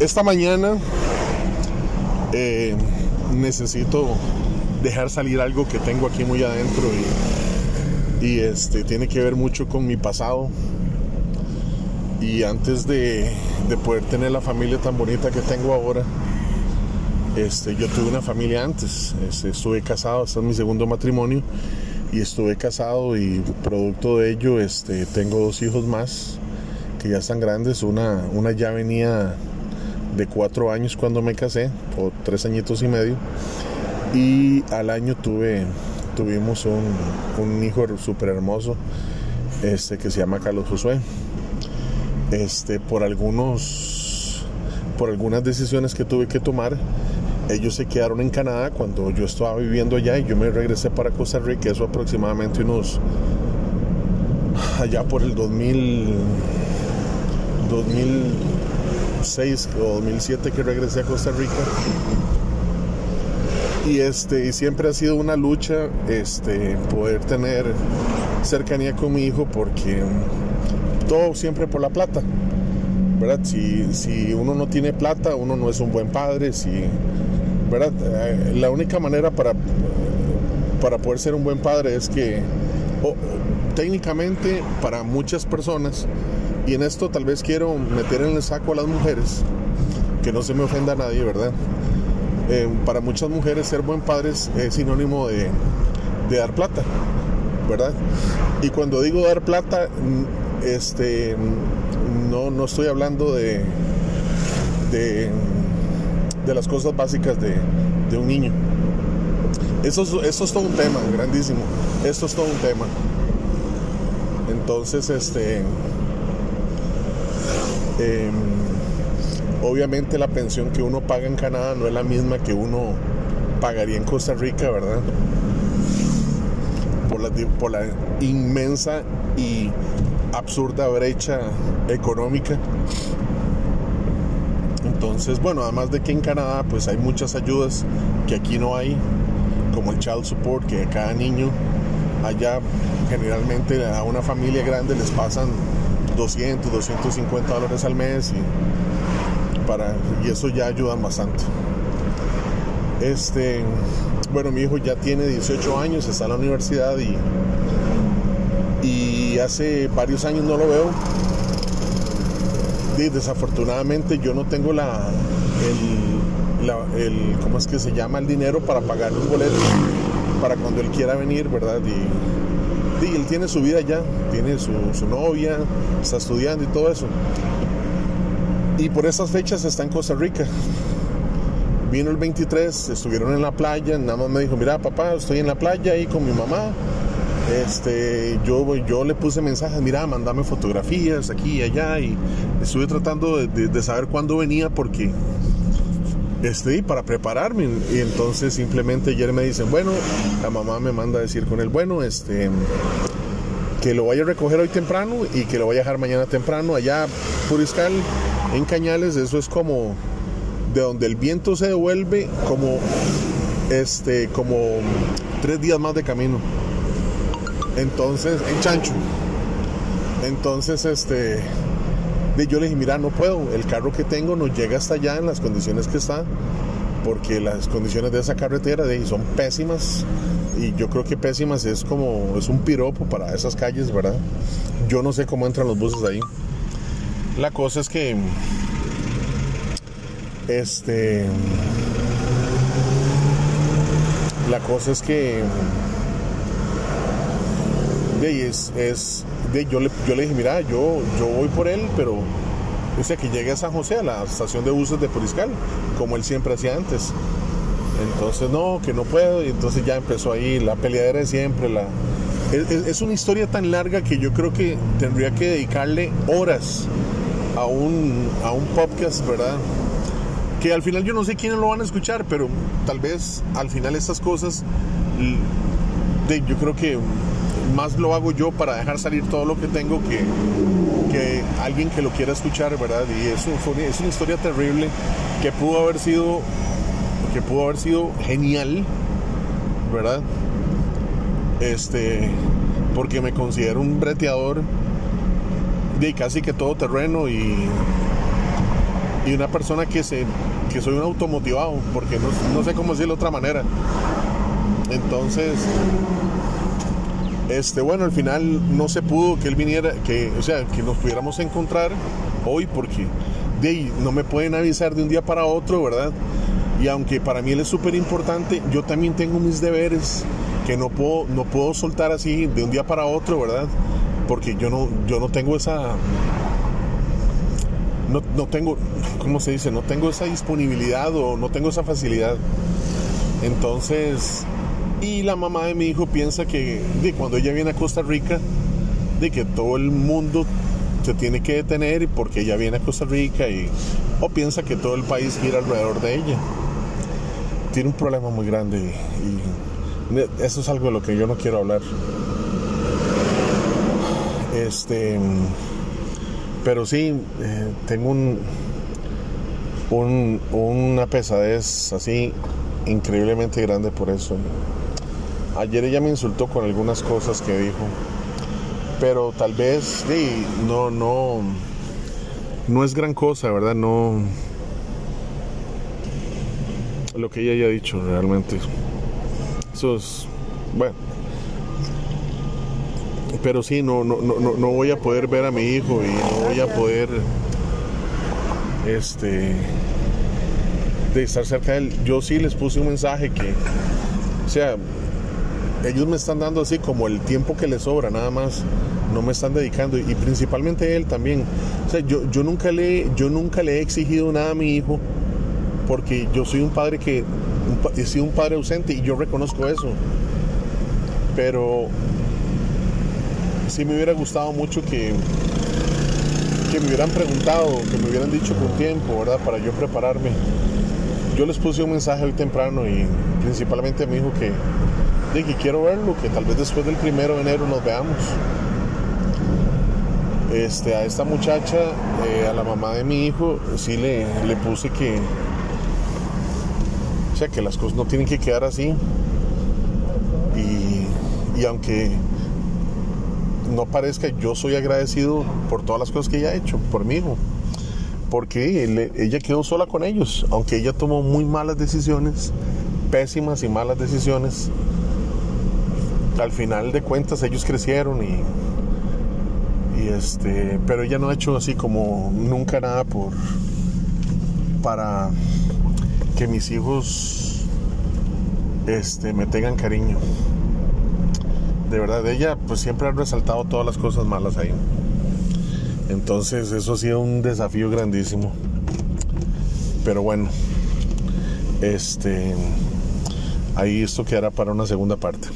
esta mañana eh, necesito dejar salir algo que tengo aquí muy adentro y, este tiene que ver mucho con mi pasado. Y antes de, de poder tener la familia tan bonita que tengo ahora, este, yo tuve una familia antes. Este, estuve casado, este es mi segundo matrimonio. Y estuve casado y producto de ello este, tengo dos hijos más que ya están grandes. Una, una ya venía de cuatro años cuando me casé, o tres añitos y medio. Y al año tuve, tuvimos un, un hijo súper hermoso este, que se llama Carlos Josué. Este, por algunos, por algunas decisiones que tuve que tomar, ellos se quedaron en Canadá cuando yo estaba viviendo allá y yo me regresé para Costa Rica, eso aproximadamente unos, allá por el 2000, 2006 o 2007 que regresé a Costa Rica. Y este, y siempre ha sido una lucha este, poder tener cercanía con mi hijo porque todo siempre por la plata. ¿verdad? Si, si uno no tiene plata, uno no es un buen padre. Si, ¿verdad? Eh, La única manera para, para poder ser un buen padre es que, o, técnicamente, para muchas personas, y en esto tal vez quiero meter en el saco a las mujeres, que no se me ofenda a nadie, ¿verdad? Eh, para muchas mujeres ser buen padre es, sinónimo de, dar plata, ¿verdad? Y cuando digo dar plata, mm, este, no, no estoy hablando de, de, las cosas básicas de, un niño. Eso es, eso es todo un tema, grandísimo. Esto es todo un tema. Entonces, este, em, obviamente la pensión que uno paga en Canadá no es la misma que uno pagaría en Costa Rica, ¿verdad? Por la, por la inmensa y absurda brecha económica. Entonces, bueno, además de que en Canadá pues hay muchas ayudas que aquí no hay, como el child support, que cada niño allá generalmente a una familia grande les pasan 200, 250 dólares al mes y, para, y eso ya ayuda bastante. Este, bueno, mi hijo ya tiene 18 años, está en la universidad y, y hace varios años no lo veo. Desafortunadamente yo no tengo la el, ¿cómo es que se llama? El dinero para pagar los boletos para cuando él quiera venir, ¿verdad? Y él tiene su vida ya, tiene su, su, novia, está estudiando y todo eso. Y por esas fechas está en Costa Rica. Vino el 23, estuvieron en la playa, nada más me dijo, mira papá, estoy en la playa ahí con mi mamá, este, yo, yo le puse mensajes, mira, mandame fotografías aquí y allá y estuve tratando de, de, de saber cuándo venía porque este, para prepararme. Y entonces simplemente ayer me dicen, bueno, la mamá me manda a decir con él, bueno, este, que lo vaya a recoger hoy temprano y que lo vaya a dejar mañana temprano allá Puriscal en Cañales, eso es como de donde el viento se devuelve como este como tres días más de camino. Entonces, en Chancho. Entonces, este, yo le dije, mira, no puedo, el carro que tengo no llega hasta allá en las condiciones que está, porque las condiciones de esa carretera de ahí son pésimas, y yo creo que pésimas es como, es un piropo para esas calles, ¿verdad? Yo no sé cómo entran los buses ahí. La cosa es que, este, la cosa es que de, es, es yo, le, yo le dije, mira, yo, yo voy por él, pero dice que llegue a San José, a la estación de buses de Puriscal, como él siempre hacía antes. Entonces, no, que no puedo, y entonces ya empezó ahí la peleadera de siempre. La... Es, una historia tan larga que yo creo que tendría que dedicarle horas a un, a un podcast, ¿verdad? Que al final yo no sé quiénes lo van a escuchar, pero tal vez al final estas cosas, yo creo que más lo hago yo para dejar salir todo lo que tengo que, que alguien que lo quiera escuchar, ¿verdad? Y eso fue, es una historia terrible que pudo haber sido que pudo haber sido genial, ¿verdad? Este, porque me considero un breteador de casi que todo terreno y y una persona que se que soy un automotivado porque no, no sé cómo decirlo de otra manera entonces este bueno al final no se pudo que él viniera que o sea que nos pudiéramos encontrar hoy porque de no me pueden avisar de un día para otro verdad y aunque para mí él es súper importante yo también tengo mis deberes que no puedo no puedo soltar así de un día para otro verdad porque yo no yo no tengo esa no, no, tengo, ¿cómo se dice? No tengo esa disponibilidad o no tengo esa facilidad. Entonces, y la mamá de mi hijo piensa que cuando ella viene a Costa Rica, de que todo el mundo se tiene que detener porque ella viene a Costa Rica y o piensa que todo el país gira alrededor de ella. Tiene un problema muy grande y, y eso es algo de lo que yo no quiero hablar. Este pero sí, eh, tengo un, un, una pesadez así increíblemente grande por eso. Ayer ella me insultó con algunas cosas que dijo, pero tal vez sí, no, no, no es gran cosa, ¿verdad? No, lo que ella haya dicho realmente. Eso es, bueno pero sí, no, no, no, no voy a poder ver a mi hijo y no voy a poder este de estar cerca de él. Yo sí les puse un mensaje que, o sea, ellos me están dando así como el tiempo que les sobra, nada más. No me están dedicando y principalmente él también. O sea, yo, nunca le, yo nunca le he exigido nada a mi hijo porque yo soy un padre que he sido un padre ausente y yo reconozco eso. Pero sí me hubiera gustado mucho que, que me hubieran preguntado, que me hubieran dicho con tiempo, ¿verdad? Para yo prepararme. Yo les puse un mensaje hoy temprano y principalmente me dijo que, de que quiero verlo, que tal vez después del primero de enero nos veamos. Este, a esta muchacha, eh, a la mamá de mi hijo, sí le, le puse que, o sea, que las cosas no tienen que quedar así. Y, y aunque no parezca, yo soy agradecido por todas las cosas que ella ha hecho, por mí hijo. Porque ella quedó sola con ellos, aunque ella tomó muy malas decisiones, pésimas y malas decisiones. Al final de cuentas ellos crecieron y, y este, pero ella no ha hecho así como nunca nada por para que mis hijos este, me tengan cariño de verdad, ella pues siempre ha resaltado todas las cosas malas ahí. Entonces eso ha sido un desafío grandísimo. Pero bueno, este, ahí esto quedará para una segunda parte.